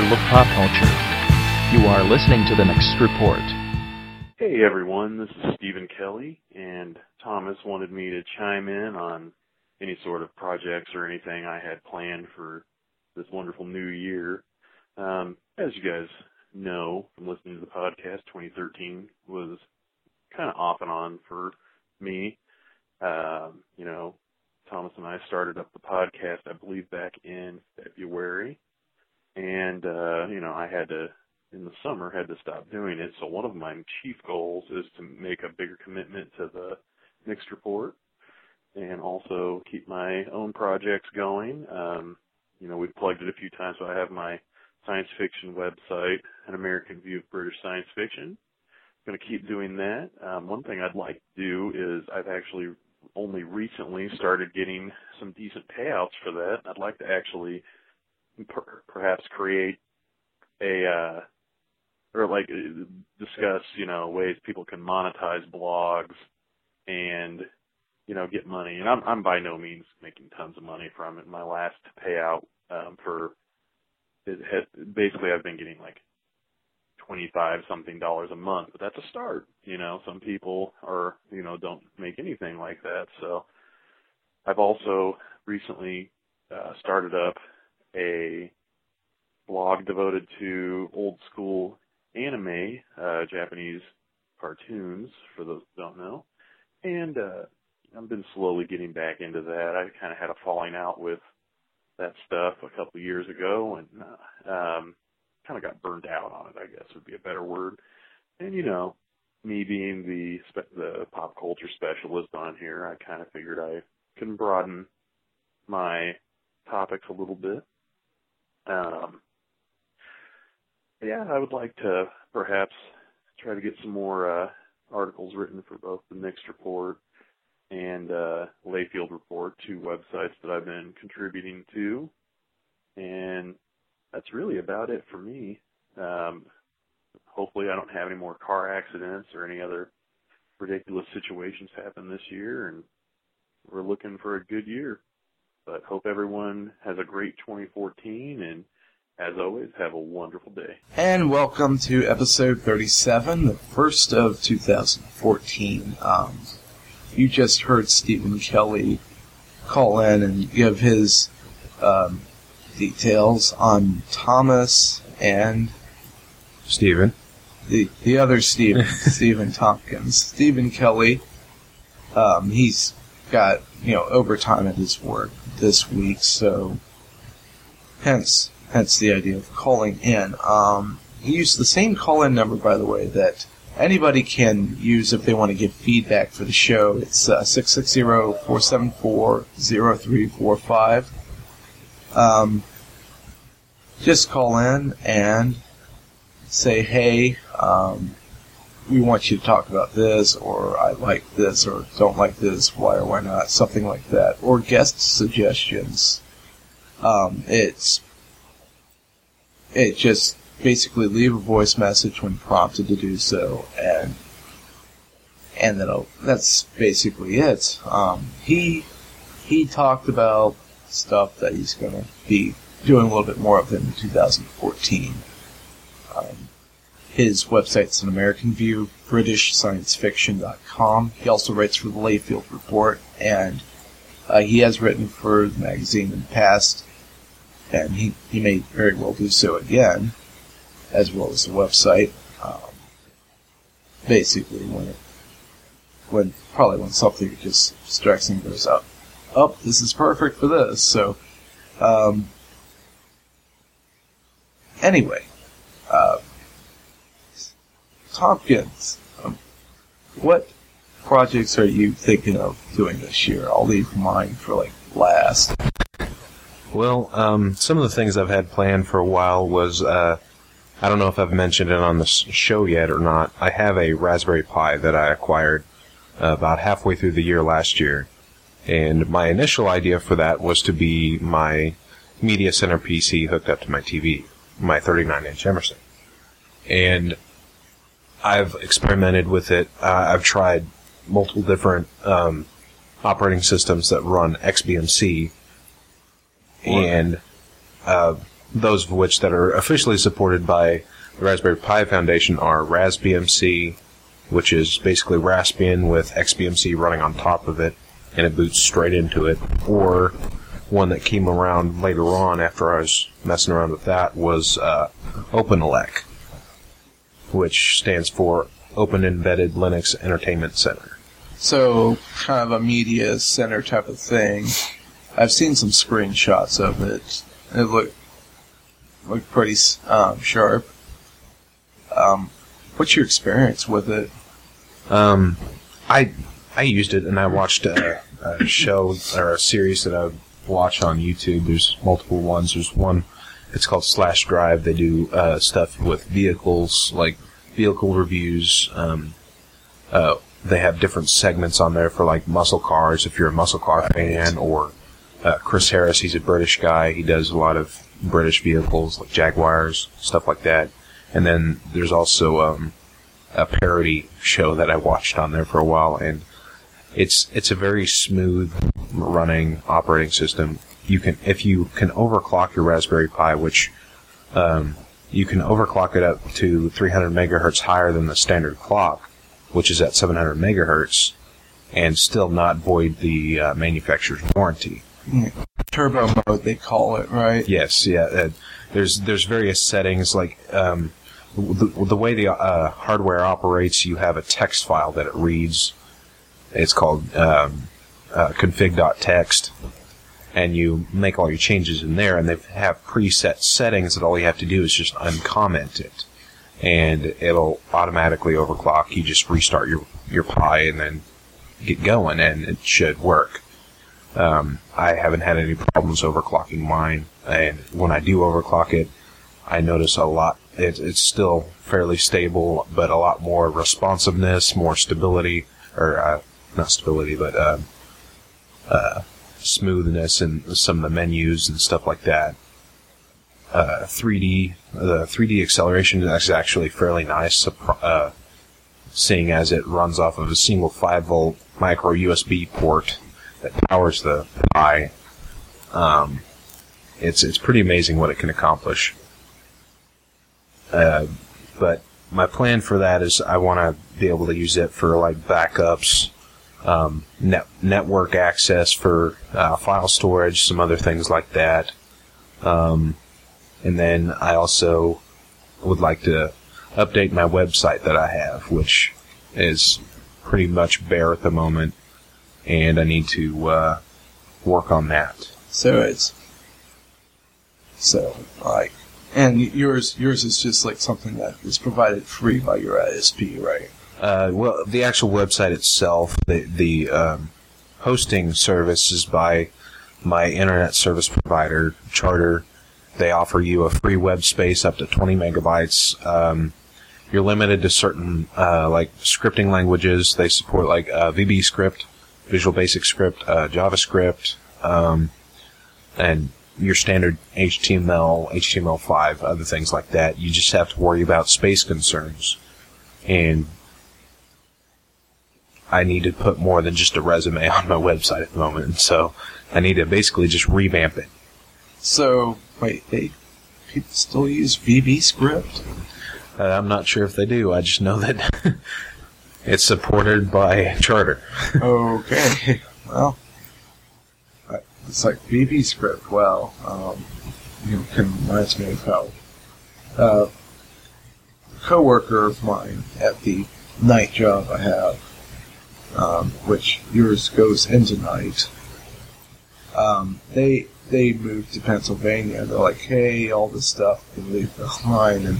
overlook pop culture. You are listening to the next report. Hey everyone, this is Stephen Kelley, and Thomas wanted me to chime in on any sort of projects or anything I had planned for this wonderful new year. Um, as you guys know from listening to the podcast, 2013 was kind of off and on for me. Um, you know, Thomas and I started up the podcast, I believe, back in February, and uh, you know, I had to in the summer had to stop doing it. So one of my chief goals is to make a bigger commitment to the Next Report and also keep my own projects going. Um, you know, we've plugged it a few times, so I have my science fiction website, An American View of British Science Fiction. I'm going to keep doing that. Um, one thing I'd like to do is I've actually only recently started getting some decent payouts for that. I'd like to actually per- perhaps create a uh, or like discuss, you know, ways people can monetize blogs and you know get money. And I'm I'm by no means making tons of money from it. My last payout um, for it basically I've been getting like 25 something dollars a month, but that's a start. You know, some people are, you know, don't make anything like that. So I've also recently uh, started up a blog devoted to old school anime, uh, Japanese cartoons, for those who don't know. And, uh, I've been slowly getting back into that. I kind of had a falling out with that stuff a couple of years ago and, uh, um, kind of got burned out on it, I guess would be a better word. And, you know, me being the, spe- the pop culture specialist on here, I kind of figured I can broaden my topics a little bit. Um, yeah, I would like to perhaps try to get some more uh, articles written for both the Next Report and uh, Layfield Report, two websites that I've been contributing to. And that's really about it for me. Um, hopefully, I don't have any more car accidents or any other ridiculous situations happen this year, and we're looking for a good year. But hope everyone has a great 2014 and as always, have a wonderful day. And welcome to episode 37, the first of 2014. Um, you just heard Stephen Kelley call in and give his um, details on Thomas and Stephen. The, the other Stephen, Steven Tompkins. Stephen Kelley, um, he's got, you know, overtime at his work this week, so hence hence the idea of calling in. Um, used the same call-in number, by the way, that anybody can use if they want to give feedback for the show. It's uh, 660-474-0345. Um, just call in and say, hey, um, we want you to talk about this, or I like this, or don't like this, why or why not, something like that, or guest suggestions. Um, it's it just basically leave a voice message when prompted to do so, and and that'll that's basically it. Um, he he talked about stuff that he's going to be doing a little bit more of in 2014. His website's an American View, BritishScienceFiction.com. He also writes for the Layfield Report, and uh, he has written for the magazine in the past and he, he may very well do so again, as well as the website. Um, basically, when it, when probably when something just strikes and goes up, up, oh, this is perfect for this. So, um, anyway, Tompkins, um, what projects are you thinking of doing this year? I'll leave mine for like last. Well, um, some of the things I've had planned for a while was, uh, I don't know if I've mentioned it on the show yet or not. I have a Raspberry Pi that I acquired uh, about halfway through the year last year. And my initial idea for that was to be my media center PC hooked up to my TV, my 39 inch Emerson. And I've experimented with it. Uh, I've tried multiple different um, operating systems that run XBMC and uh, those of which that are officially supported by the Raspberry Pi Foundation are RaspBMC, which is basically Raspbian with XBMC running on top of it, and it boots straight into it. Or one that came around later on after I was messing around with that was uh, OpenELEC, which stands for Open Embedded Linux Entertainment Center. So, kind of a media center type of thing. I've seen some screenshots of it. It looked looked pretty um, sharp. Um, what's your experience with it? Um, I I used it and I watched a, a show or a series that I watch on YouTube. There's multiple ones. There's one. It's called Slash Drive. They do uh, stuff with vehicles, like vehicle reviews. Um, uh, they have different segments on there for like muscle cars, if you're a muscle car fan, or uh, Chris Harris. He's a British guy. He does a lot of British vehicles like Jaguars, stuff like that. And then there's also um, a parody show that I watched on there for a while, and it's it's a very smooth running operating system. You can if you can overclock your Raspberry Pi, which um, you can overclock it up to 300 megahertz higher than the standard clock, which is at 700 megahertz, and still not void the uh, manufacturer's warranty. Turbo mode, they call it, right? Yes, yeah. Uh, there's there's various settings like um, the, the way the uh, hardware operates. You have a text file that it reads. It's called um, uh, config.txt, and you make all your changes in there. And they have preset settings that all you have to do is just uncomment it, and it'll automatically overclock. You just restart your your Pi and then get going, and it should work. Um, I haven't had any problems overclocking mine, and when I do overclock it, I notice a lot. It, it's still fairly stable, but a lot more responsiveness, more stability, or uh, not stability, but uh, uh, smoothness in some of the menus and stuff like that. Uh, 3D, the 3D acceleration is actually fairly nice, uh, seeing as it runs off of a single 5 volt micro USB port that powers the Pi. Um, it's it's pretty amazing what it can accomplish. Uh, but my plan for that is I want to be able to use it for like backups, um, net, network access for uh, file storage, some other things like that. Um, and then I also would like to update my website that I have, which is pretty much bare at the moment and I need to uh, work on that. So it's so like, and yours yours is just like something that is provided free by your ISP, right? Uh, well, the actual website itself, the the um, hosting service is by my internet service provider, Charter. They offer you a free web space up to 20 megabytes. Um, you're limited to certain uh, like scripting languages. They support like uh, VB script, Visual Basic Script, uh, JavaScript, um, and your standard HTML, HTML5, other things like that. You just have to worry about space concerns. And I need to put more than just a resume on my website at the moment, so I need to basically just revamp it. So, wait, they people still use VB script? Uh, I'm not sure if they do. I just know that it's supported by Charter. okay. Well, it's like VB script. Well, um, you know, can reminds me of how uh, a coworker of mine at the night job I have, um, which yours goes into night. Um, they they moved to Pennsylvania. They're like, hey, all this stuff can leave behind, and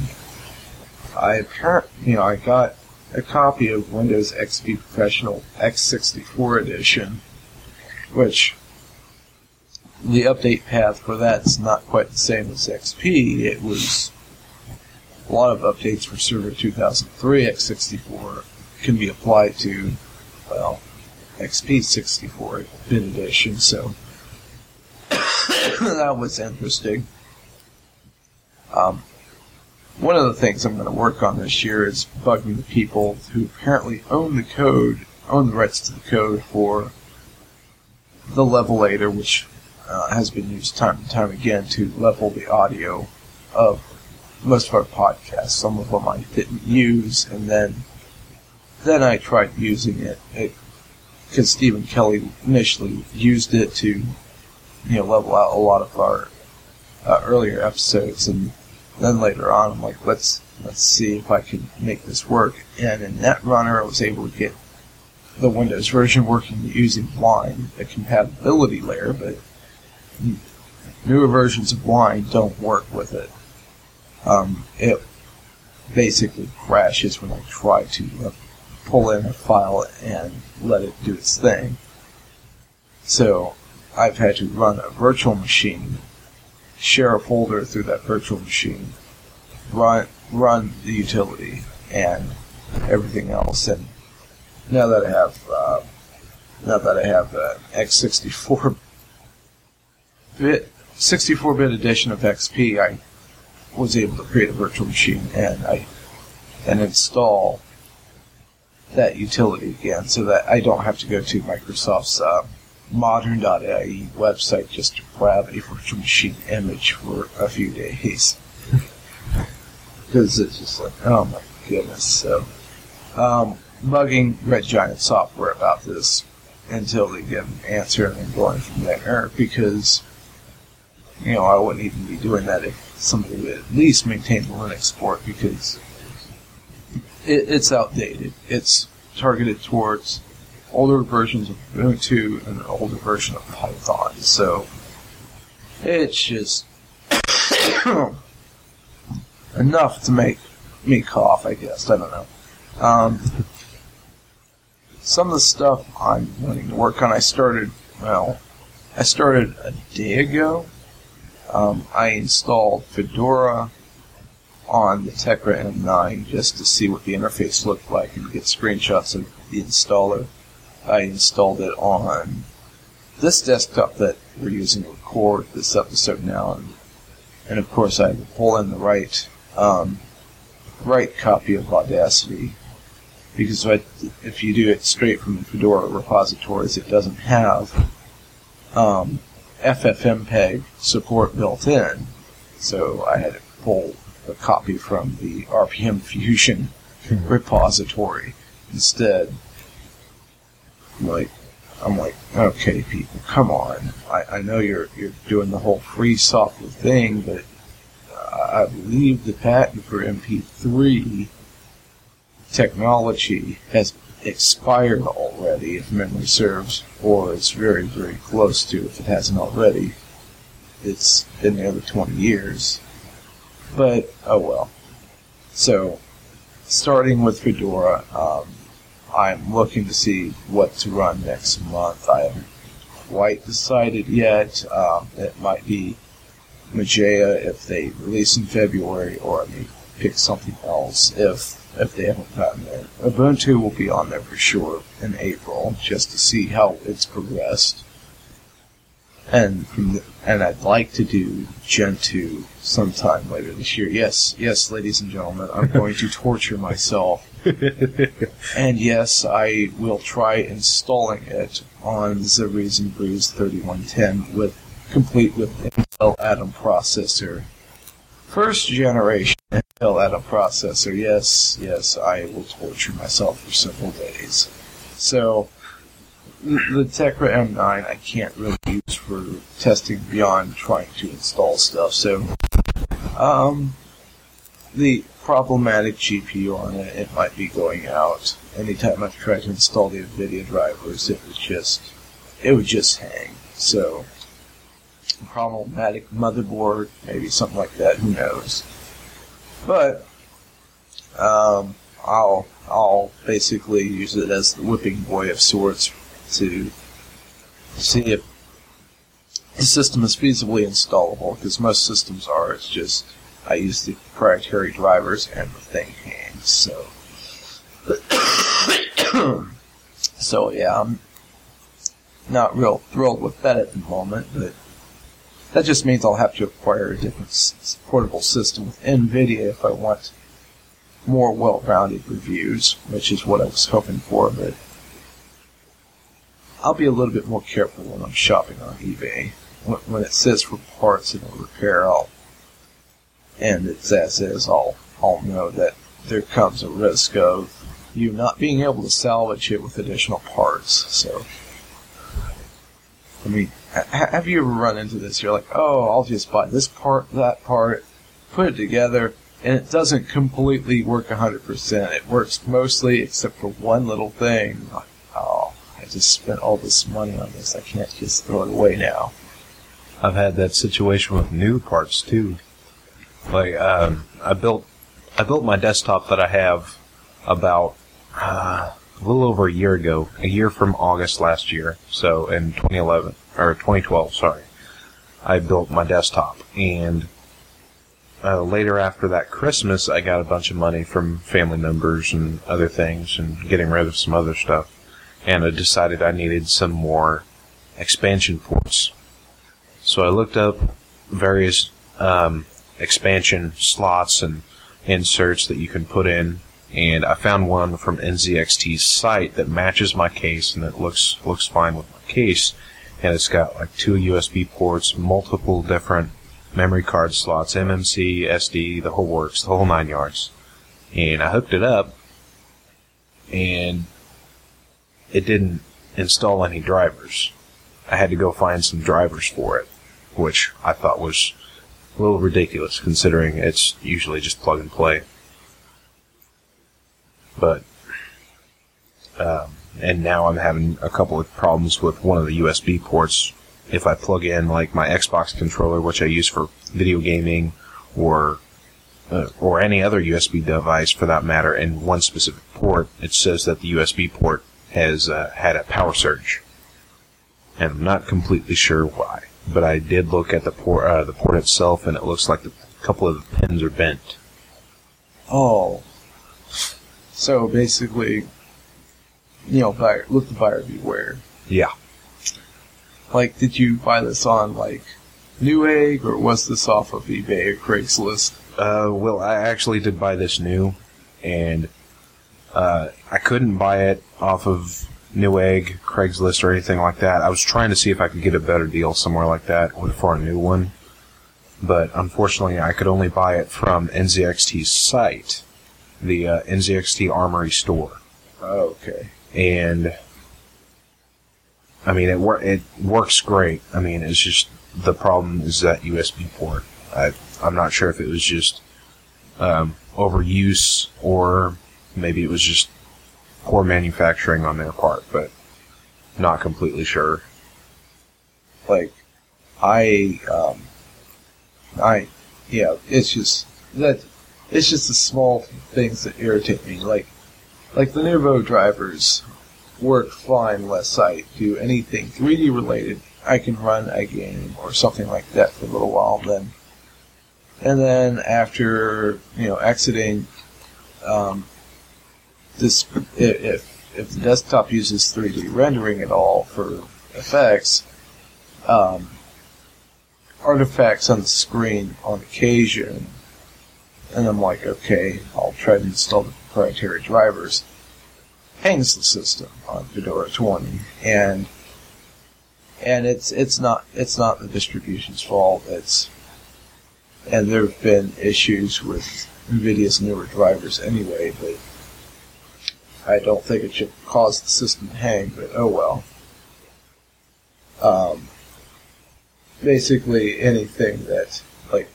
I apparently, you know, I got a copy of Windows XP Professional X64 edition, which the update path for that's not quite the same as XP. It was a lot of updates for Server 2003 X64 can be applied to, well, XP 64 bit edition, so that was interesting. Um, one of the things I'm going to work on this year is bugging the people who apparently own the code, own the rights to the code for the Levelator, which uh, has been used time and time again to level the audio of most of our podcasts. Some of them I didn't use, and then then I tried using it because Stephen Kelley initially used it to you know level out a lot of our uh, earlier episodes, and then later on I'm like let's let's see if I can make this work. And in Netrunner I was able to get the Windows version working using Wine, a compatibility layer, but newer versions of Wine don't work with it. Um, it basically crashes when I try to pull in a file and let it do its thing. So I've had to run a virtual machine, share a folder through that virtual machine, run run the utility and everything else. And now that I have uh, now that I have an x64 bit 64 bit edition of XP, I was able to create a virtual machine and I and install that utility again, so that I don't have to go to Microsoft's uh, modern.ie website just to grab a virtual machine image for a few days. Because it's just like, oh my goodness. So, um, bugging Red Giant software about this until they get an answer and then going from there because, you know, I wouldn't even be doing that if somebody would at least maintain the Linux port because it, it's outdated. It's targeted towards older versions of Ubuntu and an older version of Python. So it's just enough to make me cough, I guess. I don't know. Um, some of the stuff I'm wanting to work on, I started, well, I started a day ago. Um, I installed Fedora on the Tecra M9 just to see what the interface looked like and get screenshots of the installer. I installed it on this desktop that we're using to record this episode now, and, and of course I had to pull in the right um, right copy of Audacity because if you do it straight from the Fedora repositories, it doesn't have um, FFmpeg support built in. So I had to pull a copy from the RPM Fusion repository instead. Like, I'm like, okay, people, come on. I, I know you're you're doing the whole free software thing, but uh, I believe the patent for MP3 technology has expired already, if memory serves, or it's very, very close to if it hasn't already. It's been nearly 20 years. But, oh well. So, starting with Fedora, um, I'm looking to see what to run next month. I haven't quite decided yet. Um, it might be Mageia if they release in February, or I may pick something else if if they haven't gotten there. Ubuntu will be on there for sure in April, just to see how it's progressed. And and I'd like to do Gentoo sometime later this year. Yes, yes, ladies and gentlemen, I'm going to torture myself. and yes, I will try installing it on the Reason Breeze 3110 with complete with Intel Atom processor. First generation Intel Atom processor. Yes, yes, I will torture myself for several days. So, the Tecra M9 I can't really use for testing beyond trying to install stuff. So, um, the problematic GPU on it, it might be going out. Anytime I've tried to install the NVIDIA drivers, it would just, it would just hang. So, problematic motherboard, maybe something like that. Who knows? But um, I'll I'll basically use it as the whipping boy of sorts to see if the system is feasibly installable. Because most systems are. It's just I use the proprietary drivers and the thing hangs. So. so yeah, I'm not real thrilled with that at the moment, but that just means I'll have to acquire a different portable system with NVIDIA if I want more well-rounded reviews, which is what I was hoping for, but I'll be a little bit more careful when I'm shopping on eBay. when, it says for parts and repair, I'll and it's as is, I'll I'll know that there comes a risk of you not being able to salvage it with additional parts. So, I mean, ha- have you ever run into this? You're like, oh, I'll just buy this part, that part, put it together, and it doesn't completely work 100%. It works mostly, except for one little thing. I just spent all this money on this. I can't just throw it away now. I've had that situation with new parts too. Like um, I built, I built my desktop that I have about uh, a little over a year ago, a year from August last year. So in 2011 or 2012, sorry, I built my desktop, and uh, later after that Christmas, I got a bunch of money from family members and other things, and getting rid of some other stuff, and I decided I needed some more expansion ports. So I looked up various um, expansion slots and inserts that you can put in, and I found one from NZXT's site that matches my case and it looks looks fine with my case, and it's got like two USB ports, multiple different memory card slots, MMC, SD, the whole works, the whole nine yards, and I hooked it up, and it didn't install any drivers. I had to go find some drivers for it, which I thought was a little ridiculous considering it's usually just plug and play. But, um, and now I'm having a couple of problems with one of the USB ports. If I plug in like my Xbox controller, which I use for video gaming, or uh, or any other USB device for that matter, in one specific port, it says that the USB port has uh, had a power surge, and I'm not completely sure why. But I did look at the port, uh, the port itself, and it looks like the, a couple of the pins are bent. Oh. So basically, you know, buyer, look the buyer beware. Yeah. Like, did you buy this on, like, Newegg, or was this off of eBay or Craigslist? Uh, well, I actually did buy this new, and uh, I couldn't buy it off of Newegg, Craigslist, or anything like that. I was trying to see if I could get a better deal somewhere like that for a new one, but unfortunately, I could only buy it from NZXT's site, the uh, NZXT Armory store, okay. and I mean it wor- it works great. I mean, it's just the problem is that USB port. I I'm not sure if it was just um, overuse or maybe it was just poor manufacturing on their part, but not completely sure. Like, I, um, I, yeah, it's just, that, it's just the small things that irritate me. Like, like the Nouveau drivers work fine unless I do anything 3D related. I can run a game or something like that for a little while, then, and then after you know exiting, um, this if if the desktop uses 3D rendering at all for effects, um, artifacts on the screen on occasion, and I'm like, okay, I'll try to install the proprietary drivers. Hangs the system on Fedora 20, and and it's it's not it's not the distribution's fault. It's and there have been issues with NVIDIA's newer drivers anyway, but I don't think it should cause the system to hang. But oh well. Um, basically anything that like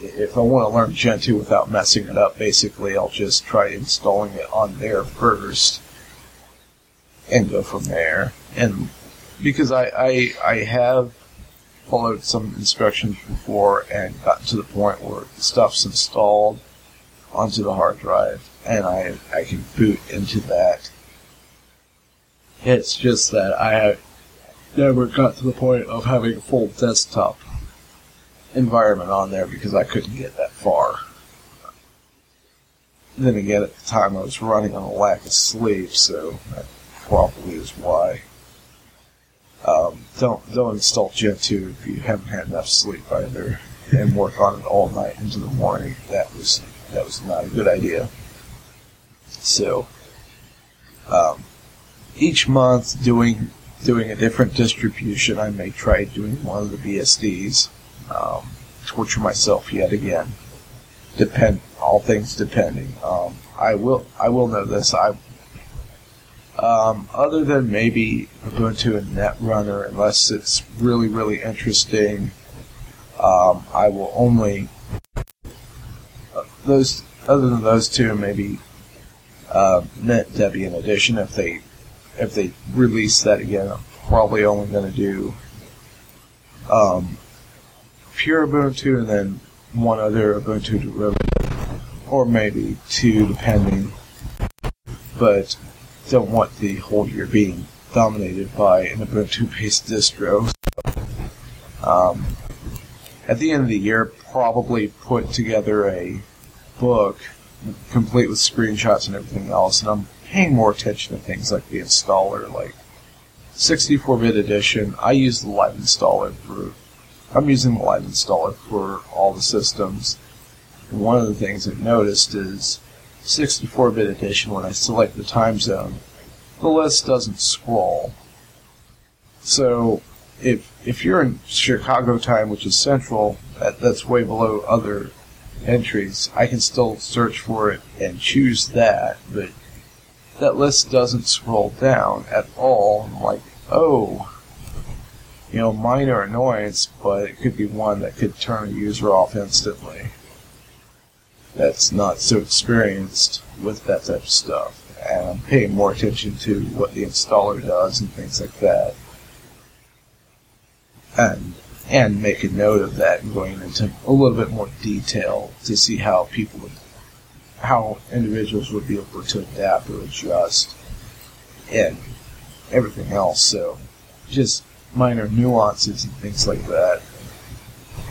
if I want to learn Gentoo without messing it up, basically I'll just try installing it on there first and go from there. And because I, I, I have followed some instructions before and gotten to the point where the stuff's installed onto the hard drive and I, I can boot into that. It's just that I never got to the point of having a full desktop environment on there because I couldn't get that far. Then again, at the time I was running on a lack of sleep, so that probably is why. Um, don't don't install Gentoo if you haven't had enough sleep either, and work on it all night into the morning. That was that was not a good idea. So, um, each month doing doing a different distribution. I may try doing one of the BSDs. Um, torture myself yet again. Depend all things depending. Um, I will I will know this. I um, other than maybe going Ubuntu and Netrunner, unless it's really really interesting, um, I will only uh, those other than those two maybe uh, Mint Debian Edition if they if they release that again. I'm probably only going to do um, pure Ubuntu and then one other Ubuntu derivative, or maybe two depending. But don't want the whole year being dominated by an Ubuntu-based distro. Um, at the end of the year, probably put together a book complete with screenshots and everything else, and I'm paying more attention to things like the installer, like 64-bit edition. I use the live installer for. I'm using the live installer for all the systems. And one of the things I've noticed is 64-bit edition. When I select the time zone, the list doesn't scroll. So if if you're in Chicago time, which is central, that, that's way below other entries. I can still search for it and choose that, but that list doesn't scroll down at all. I'm like, oh, you know, minor annoyance, but it could be one that could turn a user off instantly. That's not so experienced with that type of stuff. And I'm paying more attention to what the installer does and things like that. And and make a note of that and going into a little bit more detail to see how people would, how individuals would be able to adapt or adjust and everything else. So just minor nuances and things like that.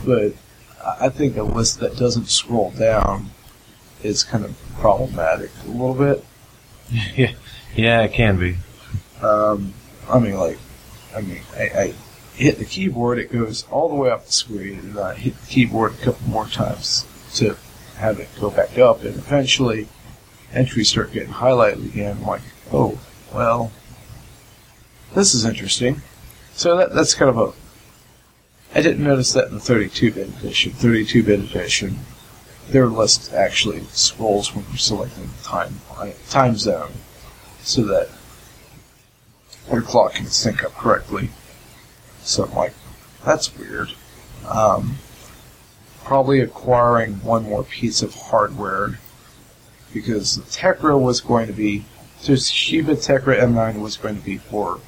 But I think a list that doesn't scroll down is kind of problematic a little bit. yeah, yeah, it can be. Um, I mean, like, I mean, I, I hit the keyboard, it goes all the way up the screen, and I hit the keyboard a couple more times to have it go back up, and eventually entries start getting highlighted again. I'm like, oh, well, this is interesting. So that that's kind of a. I didn't notice that in the 32-bit edition. 32-bit edition, their list actually scrolls when you're selecting the time time zone, so that your clock can sync up correctly. So I'm like, that's weird. Um, probably acquiring one more piece of hardware because the Tecra was going to be, Toshiba Tecra M9 was going to be for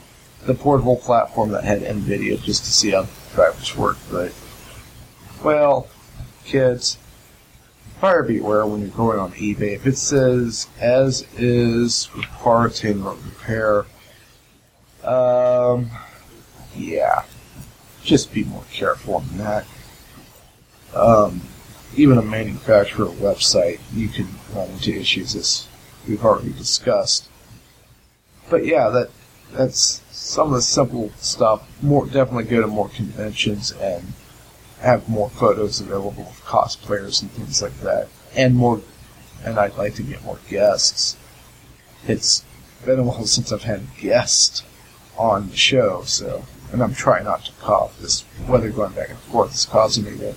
the portable platform that had NVIDIA just to see how drivers work. But, well, kids, fire beware when you're going on eBay. If it says as is with parts and repair, um, yeah, just be more careful on that. Um, even a manufacturer website, you can run into issues as we've already discussed. But yeah, that that's some of the simple stuff. More definitely go to more conventions and have more photos available of cosplayers and things like that, and more. And I'd like to get more guests. It's been a while since I've had a guest on the show, so and I'm trying not to cough. This weather going back and forth is causing me to.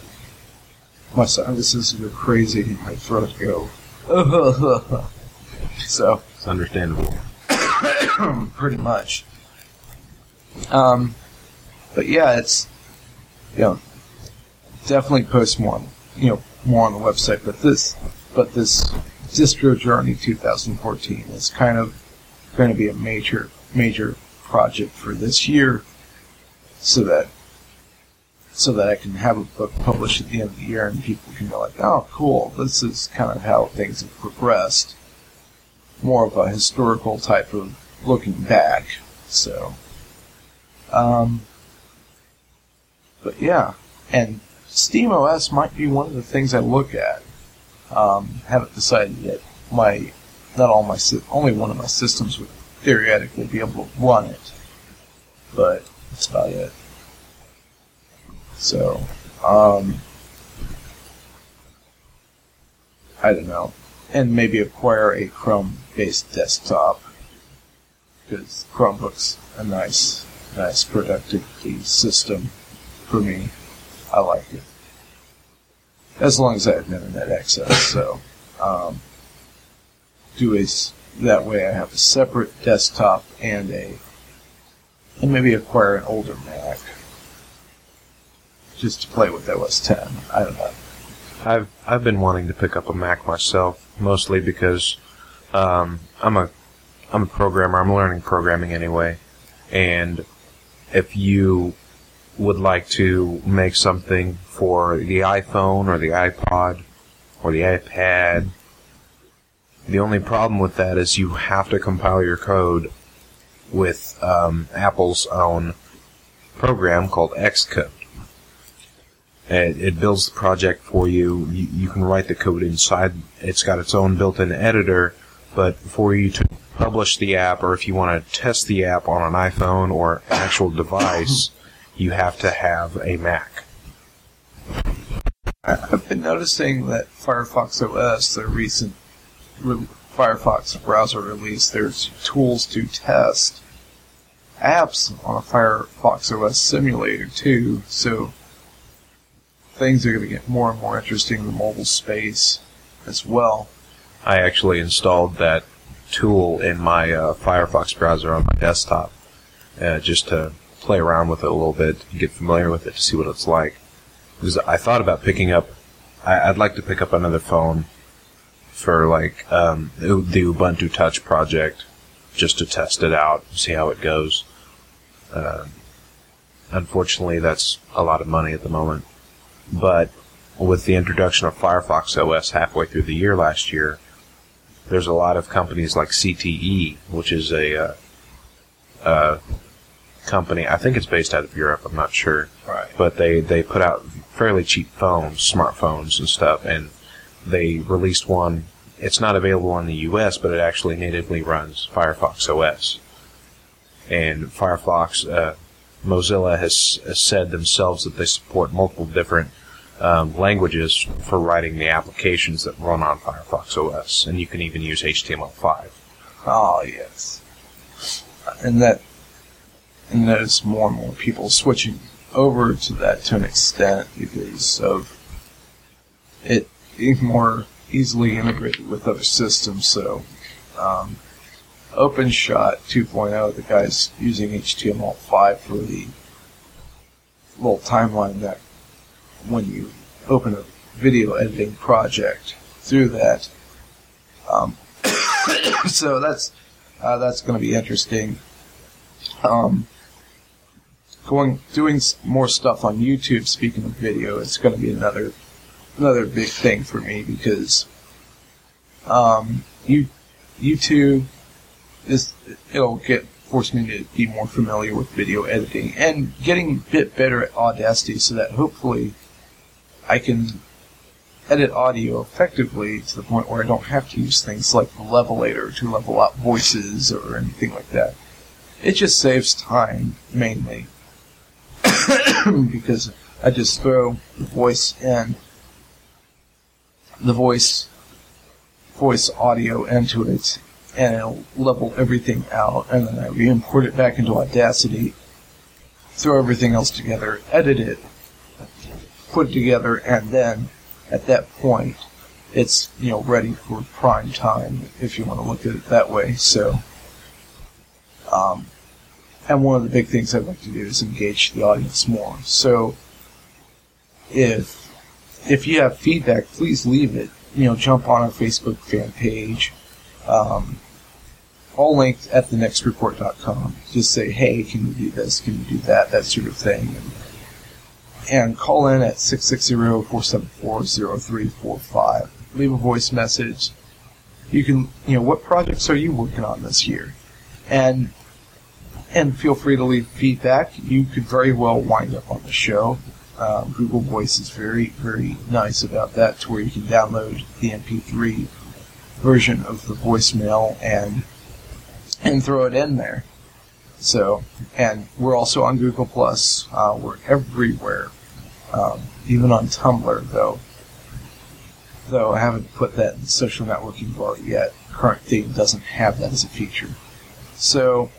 My sinuses go crazy and my throat go. so It's understandable. pretty much. Um, but yeah, it's you know definitely post more, on, you know, more on the website. But this, but this distro journey 2014 is kind of going to be a major, major project for this year, so that so that I can have a book published at the end of the year and people can go like, oh, cool, this is kind of how things have progressed. More of a historical type of looking back. So, um, but yeah, and SteamOS might be one of the things I look at. Um, haven't decided yet. My, not all my, only one of my systems would theoretically be able to run it, but that's about it. So, um, I don't know. And maybe acquire a Chrome based desktop. Because Chromebook's a nice nice productivity system for me. I like it. As long as I have internet access, so um, do a s- that way. I have a separate desktop and a and maybe acquire an older Mac just to play with OS 10. I don't know. I've I've been wanting to pick up a Mac myself, mostly because um, I'm a I'm a programmer. I'm learning programming anyway, and if you would like to make something for the iPhone or the iPod or the iPad, the only problem with that is you have to compile your code with um, Apple's own program called Xcode. It, it builds the project for you. you. You can write the code inside. It's got its own built-in editor, but for you to publish the app, or if you want to test the app on an iPhone or actual device, you have to have a Mac. I've been noticing that Firefox OS, their recent re- Firefox browser release, there's tools to test apps on a Firefox OS simulator too. So things are going to get more and more interesting in the mobile space as well. I actually installed that tool in my uh, Firefox browser on my desktop uh, just to play around with it a little bit, get familiar with it to see what it's like. Because I thought about picking up, I, I'd like to pick up another phone for like um, the Ubuntu Touch project, just to test it out, see how it goes. Uh, unfortunately, that's a lot of money at the moment. But with the introduction of Firefox OS halfway through the year last year, there's a lot of companies like ZTE, which is a uh, uh, company. I think it's based out of Europe. I'm not sure, Right. but they they put out fairly cheap phones, smartphones and stuff, and they released one. It's not available in the U.S., but it actually natively runs Firefox OS. And Firefox, uh, Mozilla has, has said themselves that they support multiple different um, languages for writing the applications that run on Firefox OS, and you can even use HTML5. Oh yes, and that and notice more and more people switching over to that to an extent because of it more easily integrated with other systems. So, um, OpenShot 2.0, the guy's using HTML5 for the little timeline that when you open a video editing project through that. Um, so that's uh, that's going to be interesting. Um, going doing more stuff on YouTube. Speaking of video, it's going to be another another big thing for me because um, you YouTube is it'll get force me to be more familiar with video editing and getting a bit better at Audacity, so that hopefully I can edit audio effectively to the point where I don't have to use things like the levelator to level out voices or anything like that. It just saves time mainly because I just throw the voice in the voice voice audio into it and it'll level everything out and then I re-import it back into Audacity, throw everything else together, edit it, put it together, and then at that point it's you know ready for prime time if you want to look at it that way. So um, and one of the big things I'd like to do is engage the audience more. So if if you have feedback, please leave it. You know, jump on our Facebook fan page. Um, all linked at thenextreport.com. Just say, hey, can you do this? Can you do that? That sort of thing. And, and call in at 660-474-0345. Leave a voice message. You can, you know, what projects are you working on this year? And and feel free to leave feedback. You could very well wind up on the show. Um, Google Voice is very, very nice about that, to where you can download the MP3 version of the voicemail and and throw it in there. So, and we're also on Google Plus. Uh, we're everywhere, um, even on Tumblr, though. Though I haven't put that in the social networking bar yet. Current theme doesn't have that as a feature. So,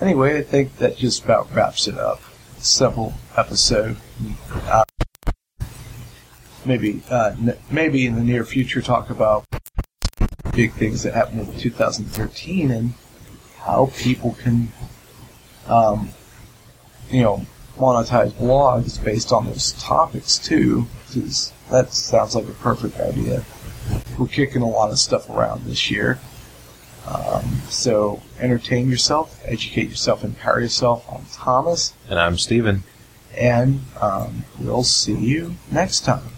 anyway, I think that just about wraps it up. Simple episode. Uh, maybe, uh, n- maybe in the near future, talk about big things that happened in 2013 and how people can, um, you know, monetize blogs based on those topics too. Because that sounds like a perfect idea. We're kicking a lot of stuff around this year. Um, so entertain yourself, educate yourself, empower yourself. I'm Thomas, And I'm Stephen. and um, we'll see you next time.